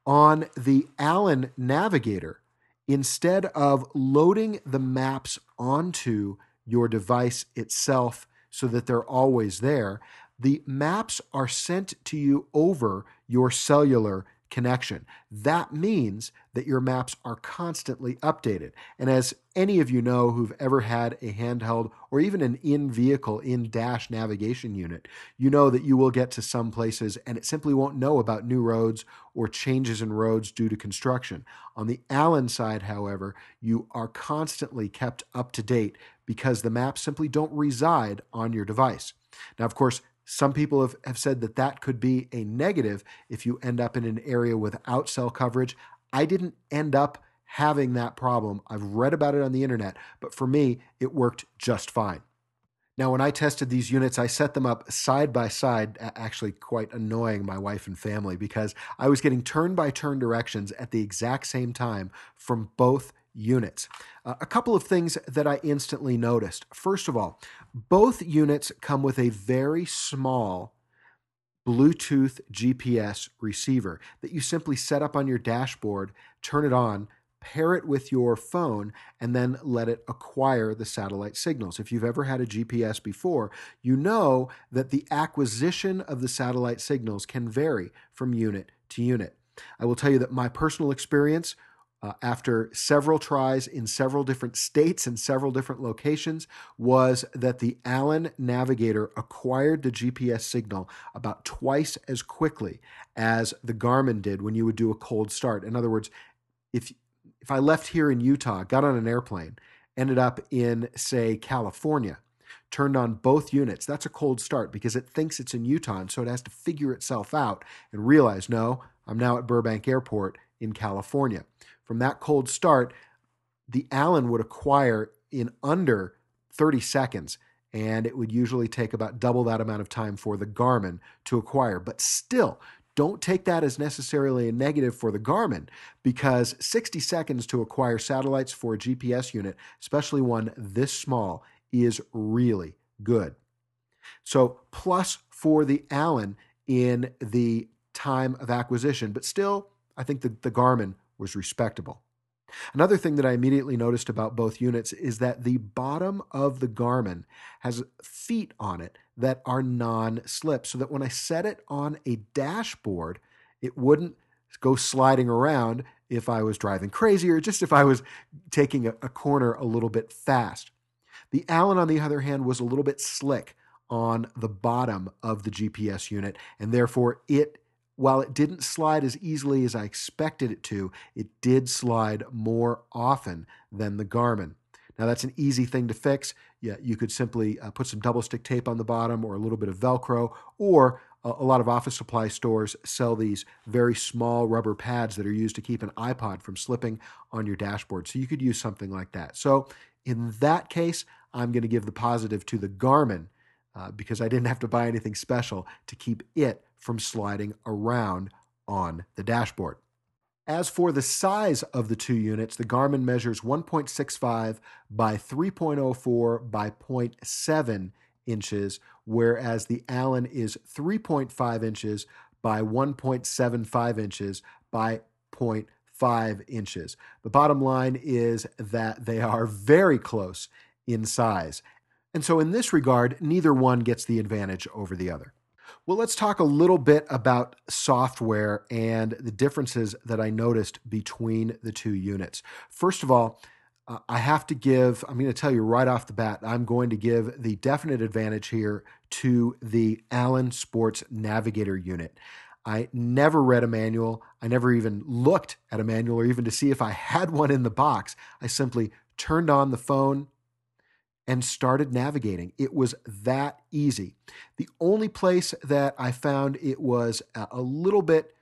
on the Allen Navigator, instead of loading the maps onto your device itself so that they're always there, the maps are sent to you over your cellular connection. That means that your maps are constantly updated. And as any of you know who've ever had a handheld or even an in vehicle, in dash navigation unit, you know that you will get to some places and it simply won't know about new roads or changes in roads due to construction. On the Allen side, however, you are constantly kept up to date because the maps simply don't reside on your device. Now, of course, some people have, have said that that could be a negative if you end up in an area without cell coverage. I didn't end up having that problem. I've read about it on the internet, but for me, it worked just fine. Now, when I tested these units, I set them up side by side, actually quite annoying my wife and family because I was getting turn by turn directions at the exact same time from both units. Uh, a couple of things that I instantly noticed. First of all, both units come with a very small Bluetooth GPS receiver that you simply set up on your dashboard, turn it on, pair it with your phone, and then let it acquire the satellite signals. If you've ever had a GPS before, you know that the acquisition of the satellite signals can vary from unit to unit. I will tell you that my personal experience uh, after several tries in several different states and several different locations was that the Allen Navigator acquired the GPS signal about twice as quickly as the Garmin did when you would do a cold start. In other words, if if I left here in Utah, got on an airplane, ended up in say California, turned on both units, that's a cold start because it thinks it's in Utah and so it has to figure itself out and realize, no, I'm now at Burbank Airport in California from that cold start, the Allen would acquire in under 30 seconds. And it would usually take about double that amount of time for the Garmin to acquire. But still, don't take that as necessarily a negative for the Garmin because 60 seconds to acquire satellites for a GPS unit, especially one this small, is really good. So, plus for the Allen in the time of acquisition, but still, I think the, the Garmin was respectable. Another thing that I immediately noticed about both units is that the bottom of the Garmin has feet on it that are non slip, so that when I set it on a dashboard, it wouldn't go sliding around if I was driving crazy or just if I was taking a, a corner a little bit fast. The Allen, on the other hand, was a little bit slick on the bottom of the GPS unit, and therefore it while it didn't slide as easily as I expected it to, it did slide more often than the Garmin. Now, that's an easy thing to fix. Yeah, you could simply uh, put some double stick tape on the bottom or a little bit of Velcro, or a, a lot of office supply stores sell these very small rubber pads that are used to keep an iPod from slipping on your dashboard. So you could use something like that. So, in that case, I'm going to give the positive to the Garmin uh, because I didn't have to buy anything special to keep it from sliding around on the dashboard. As for the size of the two units, the Garmin measures 1.65 by 3.04 by 0.7 inches, whereas the Allen is 3.5 inches by 1.75 inches by 0.5 inches. The bottom line is that they are very close in size. And so, in this regard, neither one gets the advantage over the other. Well, let's talk a little bit about software and the differences that I noticed between the two units. First of all, uh, I have to give, I'm going to tell you right off the bat, I'm going to give the definite advantage here to the Allen Sports Navigator unit. I never read a manual. I never even looked at a manual or even to see if I had one in the box. I simply turned on the phone, and started navigating. It was that easy. The only place that I found it was a little bit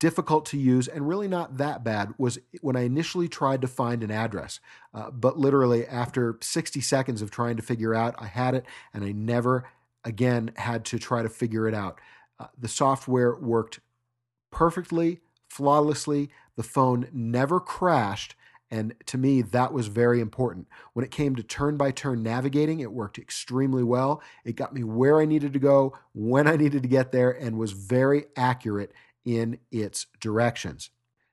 difficult to use and really not that bad was when I initially tried to find an address. Uh, but literally, after 60 seconds of trying to figure out, I had it and I never again had to try to figure it out. Uh, the software worked perfectly, flawlessly. The phone never crashed and to me, that was very important. When it came to turn by turn navigating, it worked extremely well. It got me where I needed to go, when I needed to get there, and was very accurate in its directions.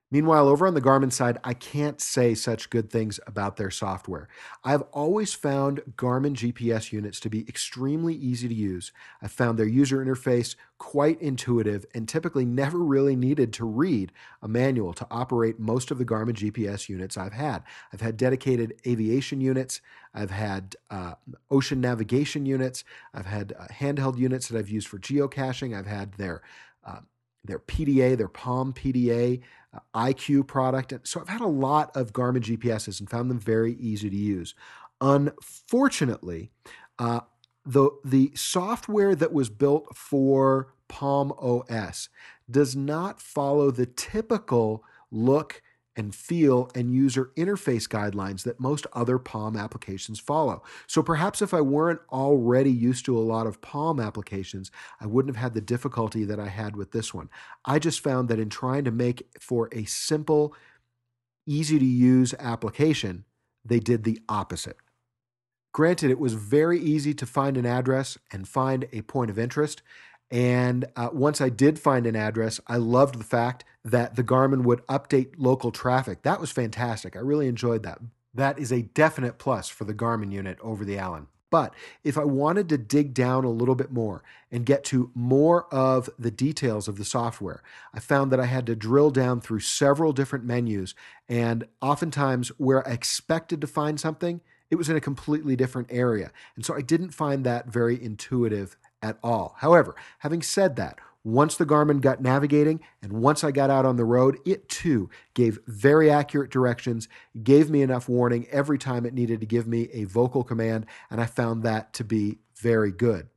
Meanwhile, over on the Garmin side, I can't say such good things about their software. I've always found Garmin GPS units to be extremely easy to use. I've found their user interface quite intuitive and typically never really needed to read a manual to operate most of the Garmin GPS units I've had. I've had dedicated aviation units, I've had uh, ocean navigation units, I've had uh, handheld units that I've used for geocaching, I've had their uh, their PDA, their Palm PDA, uh, IQ product. So I've had a lot of Garmin GPSs and found them very easy to use. Unfortunately, uh, the the software that was built for Palm OS does not follow the typical look and feel and user interface guidelines that most other Palm applications follow. So perhaps if I weren't already used to a lot of Palm applications, I wouldn't have had the difficulty that I had with this one. I just found that in trying to make for a simple, easy to use application, they did the opposite. Granted, it was very easy to find an address and find a point of interest. And uh, once I did find an address, I loved the fact that the Garmin would update local traffic. That was fantastic. I really enjoyed that. That is a definite plus for the Garmin unit over the Allen. But if I wanted to dig down a little bit more and get to more of the details of the software, I found that I had to drill down through several different menus. And oftentimes, where I expected to find something, it was in a completely different area. And so I didn't find that very intuitive at all. However, having said that, once the Garmin got navigating and once I got out on the road, it too gave very accurate directions, gave me enough warning every time it needed to give me a vocal command, and I found that to be very good.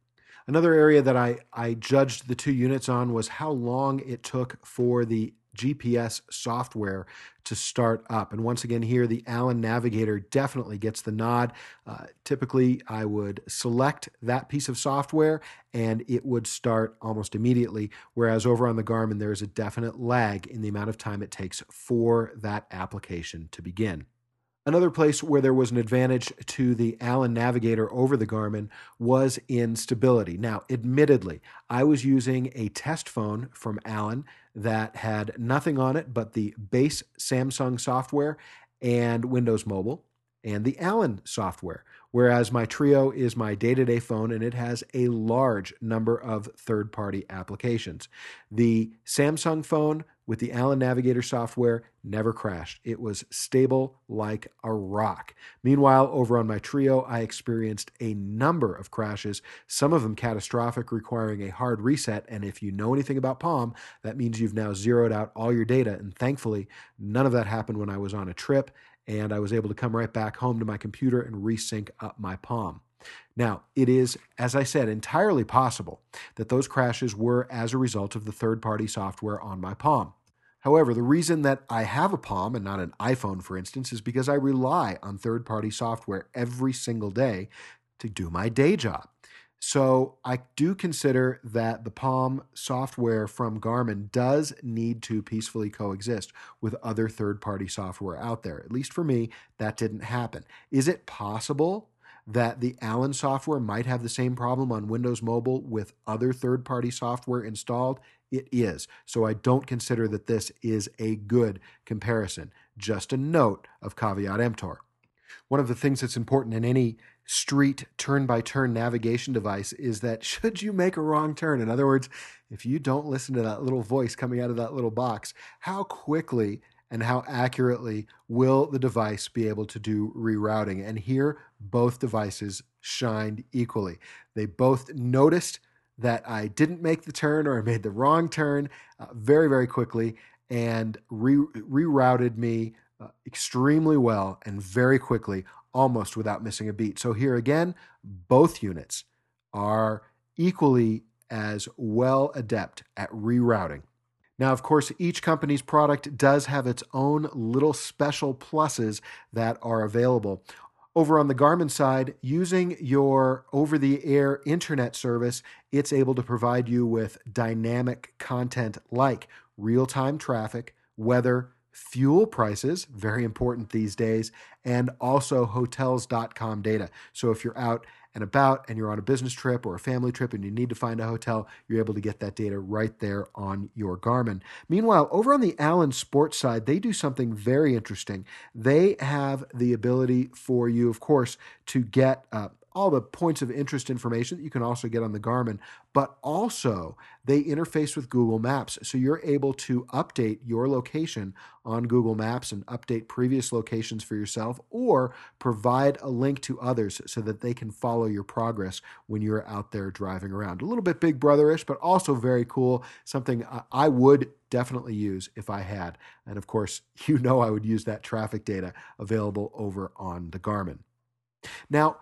Another area that I, I judged the two units on was how long it took for the GPS software to start up. And once again, here the Allen Navigator definitely gets the nod. Uh, typically, I would select that piece of software and it would start almost immediately. Whereas over on the Garmin, there is a definite lag in the amount of time it takes for that application to begin. Another place where there was an advantage to the Allen Navigator over the Garmin was in stability. Now, admittedly, I was using a test phone from Allen that had nothing on it but the base Samsung software, and Windows Mobile and the Allen software. Whereas my Treo is my day to day phone and it has a large number of third party applications. The Samsung phone with the Allen Navigator software never crashed. It was stable like a rock. Meanwhile, over on my Treo, I experienced a number of crashes, some of them catastrophic, requiring a hard reset. And if you know anything about Palm, that means you've now zeroed out all your data. And thankfully, none of that happened when I was on a trip and I was able to come right back home to my computer and resync up my Palm. Now, it is, as I said, entirely possible that those crashes were as a result of the third party software on my Palm. However, the reason that I have a Palm and not an iPhone, for instance, is because I rely on third party software every single day to do my day job. So I do consider that the Palm software from Garmin does need to peacefully coexist with other third party software out there. At least for me, that didn't happen. Is it possible that the Allen software might have the same problem on Windows Mobile with other third party software installed? It is. So I don't consider that this is a good comparison. Just a note of caveat emptor. One of the things that's important in any street turn by turn navigation device is that [laughs] should you make a wrong turn, in other words, if you don't listen to that little voice coming out of that little box, how quickly and how accurately will the device be able to do rerouting? And here, both devices shined equally. They both noticed that I didn't make the turn or I made the wrong turn uh, very, very quickly and re- rerouted me uh, extremely well and very quickly almost without missing a beat. So here again, both units are equally as well adept at rerouting. Now, of course, each company's product does have its own little special pluses that are available. Over on the Garmin side, using your over the air internet service, it's able to provide you with dynamic content like real time traffic, weather, fuel prices, very important these days, and also hotels.com data. So if you're out and about and you're on a business trip or a family trip and you need to find a hotel, you're able to get that data right there on your Garmin. Meanwhile, over on the Allen Sports side, they do something very interesting. They have the ability for you, of course, to get uh, all the points of interest information that you can also get on the Garmin, but also they interface with Google Maps. So you're able to update your location on Google Maps and update previous locations for yourself or provide a link to others so that they can follow your progress when you're out there driving around. A little bit big brotherish, but also very cool. Something I would definitely use if I had. And of course, [laughs] you know I would use that traffic data available over on the Garmin. Now,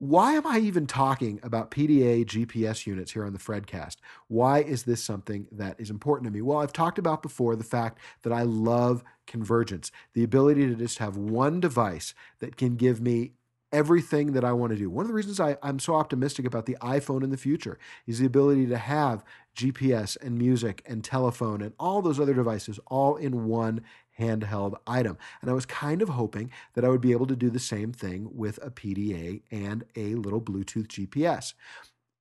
why am I even talking about PDA GPS units here on the Fredcast? Why is this something that is important to me? Well, I've talked about before the fact that I love convergence, the ability to just have one device that can give me everything that I want to do. One of the reasons I, am so optimistic about the iPhone in the future is the ability to have GPS and music and telephone and all those other devices all in one handheld item. And I was kind of hoping that I would be able to do the same thing with a PDA and a little Bluetooth GPS.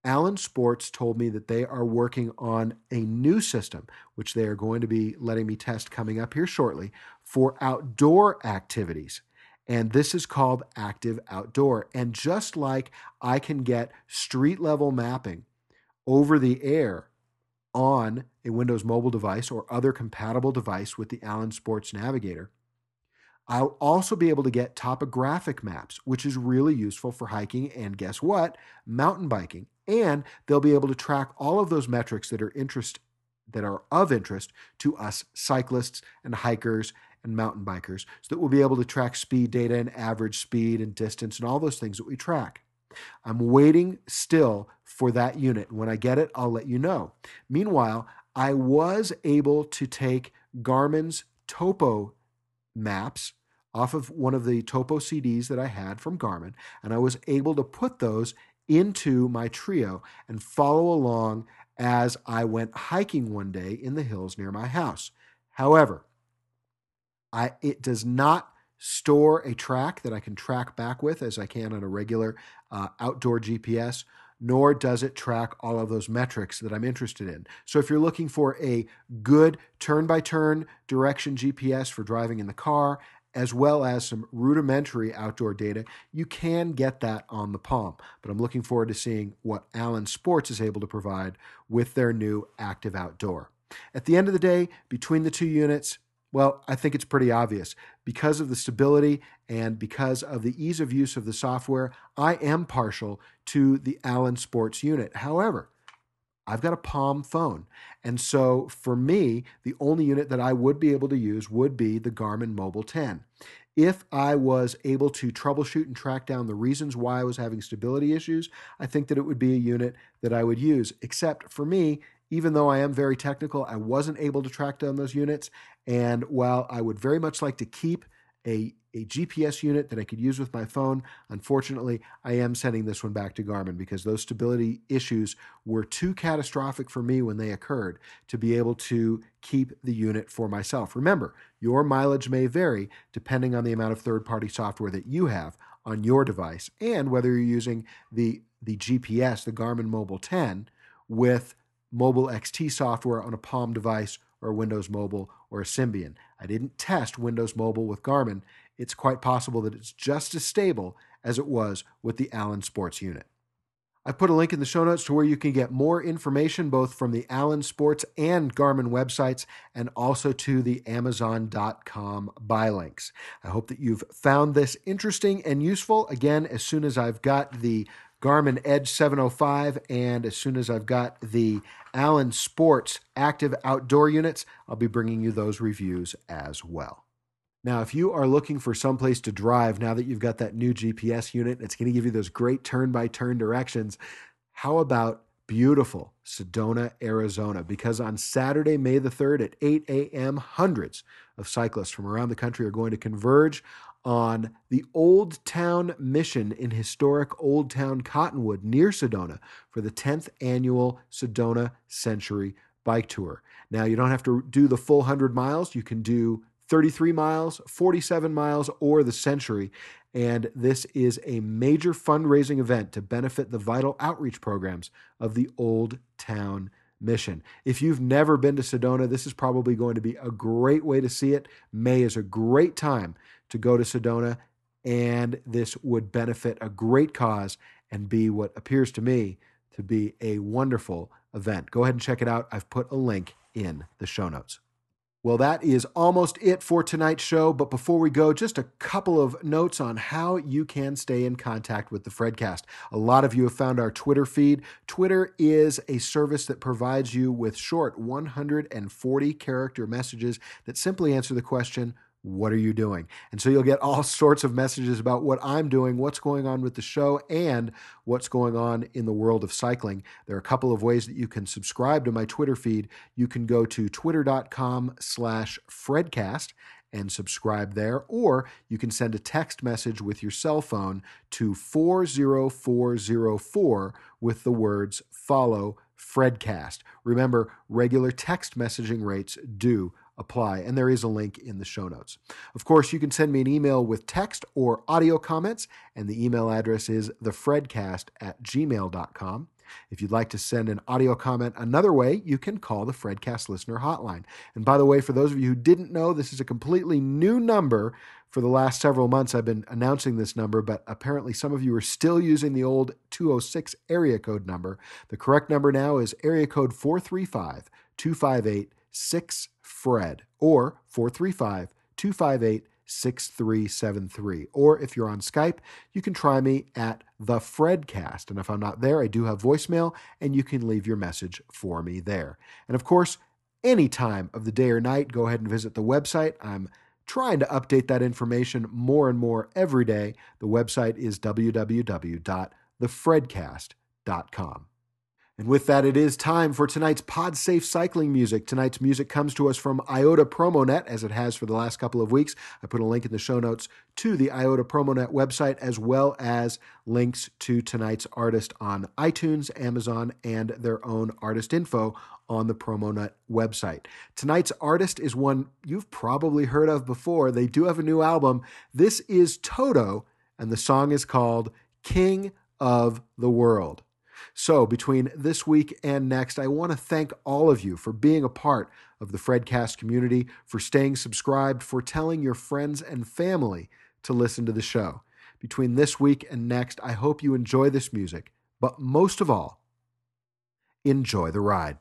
Allen Sports told me that they are working on a new system, which they are going to be letting me test coming up here shortly, for outdoor activities. And this is called Active Outdoor. And just like I can get street level mapping over the air on a Windows mobile device or other compatible device with the Allen Sports Navigator. I'll also be able to get topographic maps, which is really useful for hiking and guess what? Mountain biking. And they'll be able to track all of those metrics that are interest that are of interest to us cyclists and hikers and mountain bikers so that we'll be able to track speed data and average speed and distance and all those things that we track. I'm waiting still for that unit. When I get it, I'll let you know. Meanwhile, I was able to take Garmin's topo maps off of one of the topo CDs that I had from Garmin, and I was able to put those into my Treo and follow along as I went hiking one day in the hills near my house. However, I, it does not store a track that I can track back with as I can on a regular uh, outdoor GPS, nor does it track all of those metrics that I'm interested in. So if you're looking for a good turn by turn direction GPS for driving in the car as well as some rudimentary outdoor data, you can get that on the Palm. But I'm looking forward to seeing what Allen Sports is able to provide with their new Active Outdoor. At the end of the day, between the two units, well, I think it's pretty obvious. Because of the stability and because of the ease of use of the software, I am partial to the Allen Sports unit. However, I've got a Palm phone. And so for me, the only unit that I would be able to use would be the Garmin Mobile 10. If I was able to troubleshoot and track down the reasons why I was having stability issues, I think that it would be a unit that I would use. Except for me, even though I am very technical, I wasn't able to track down those units. And while I would very much like to keep a, a GPS unit that I could use with my phone. Unfortunately, I am sending this one back to Garmin because those stability issues were too catastrophic for me when they occurred to be able to keep the unit for myself. Remember, your mileage may vary depending on the amount of third party software that you have on your device and whether you're using the, the GPS, the Garmin Mobile 10, with Mobile XT software on a Palm device or Windows Mobile or a Symbian. I didn't test Windows Mobile with Garmin. It's quite possible that it's just as stable as it was with the Allen Sports unit. I put a link in the show notes to where you can get more information both from the Allen Sports and Garmin websites and also to the Amazon.com buy links. I hope that you've found this interesting and useful. Again, as soon as I've got the Garmin Edge 705, and as soon as I've got the Allen Sports active outdoor units, I'll be bringing you those reviews as well. Now, if you are looking for someplace to drive now that you've got that new GPS unit, it's going to give you those great turn by turn directions. How about beautiful Sedona, Arizona? Because on Saturday, May the 3rd at 8 a.m., hundreds of cyclists from around the country are going to converge on the Old Town Mission in historic Old Town Cottonwood near Sedona for the 10th annual Sedona Century Bike Tour. Now, you don't have to do the full 100 miles, you can do 33 miles, 47 miles, or the Century. And this is a major fundraising event to benefit the vital outreach programs of the Old Town mission. If you've never been to Sedona, this is probably going to be a great way to see it. May is a great time to go to Sedona, and this would benefit a great cause and be what appears to me to be a wonderful event. Go ahead and check it out. I've put a link in the show notes. Well, that is almost it for tonight's show. But before we go, just a couple of notes on how you can stay in contact with the Fredcast. A lot of you have found our Twitter feed. Twitter is a service that provides you with short 140 character messages that simply answer the question, what are you doing? And so you'll get all [laughs] sorts of messages about what I'm doing, what's going on with the show, and what's going on in the world of cycling. There are a couple of ways that you can subscribe to my Twitter feed. You can go to twitter.com slash Fredcast and subscribe there, or you can send a text message with your cell phone to 40404 with the words follow Fredcast. Remember, regular text messaging rates do apply, and there is a link in the show notes. Of course, you can send me an email with text or audio comments, and the email address is thefredcast at gmail.com. If you'd like to send an audio comment another way, you can call the Fredcast listener hotline. And by the way, for those of you who didn't know, this is a completely new number. For the last several months, I've been announcing this number, but apparently some of you are still using the old 206 area code number. The correct number now is area code 435 258 6FRED or 435 258 6373. Or if you're on Skype, you can try me at the Fredcast. And if I'm not there, I do have voicemail and you can leave your message for me there. And of course, any time of the day or night, go ahead and visit the website. I'm trying to update that information more and more every day. The website is www.thefredcast.com. And with that, it is time for tonight's PodSafe cycling music. Tonight's music comes to us from IODA PromoNet, as it has for the last couple of weeks. I put a link in the show notes to the IODA PromoNet website, as well as links to tonight's artist on iTunes, Amazon, and their own artist info on the PromoNet website. Tonight's artist is one you've probably heard of before. They do have a new album. This is Toto, and the song is called King of the World. So, between this week and next, I want to thank all of you for being a part of the Fredcast community, for staying subscribed, for telling your friends and family to listen to the show. Between this week and next, I hope you enjoy this music, but most of all, enjoy the ride.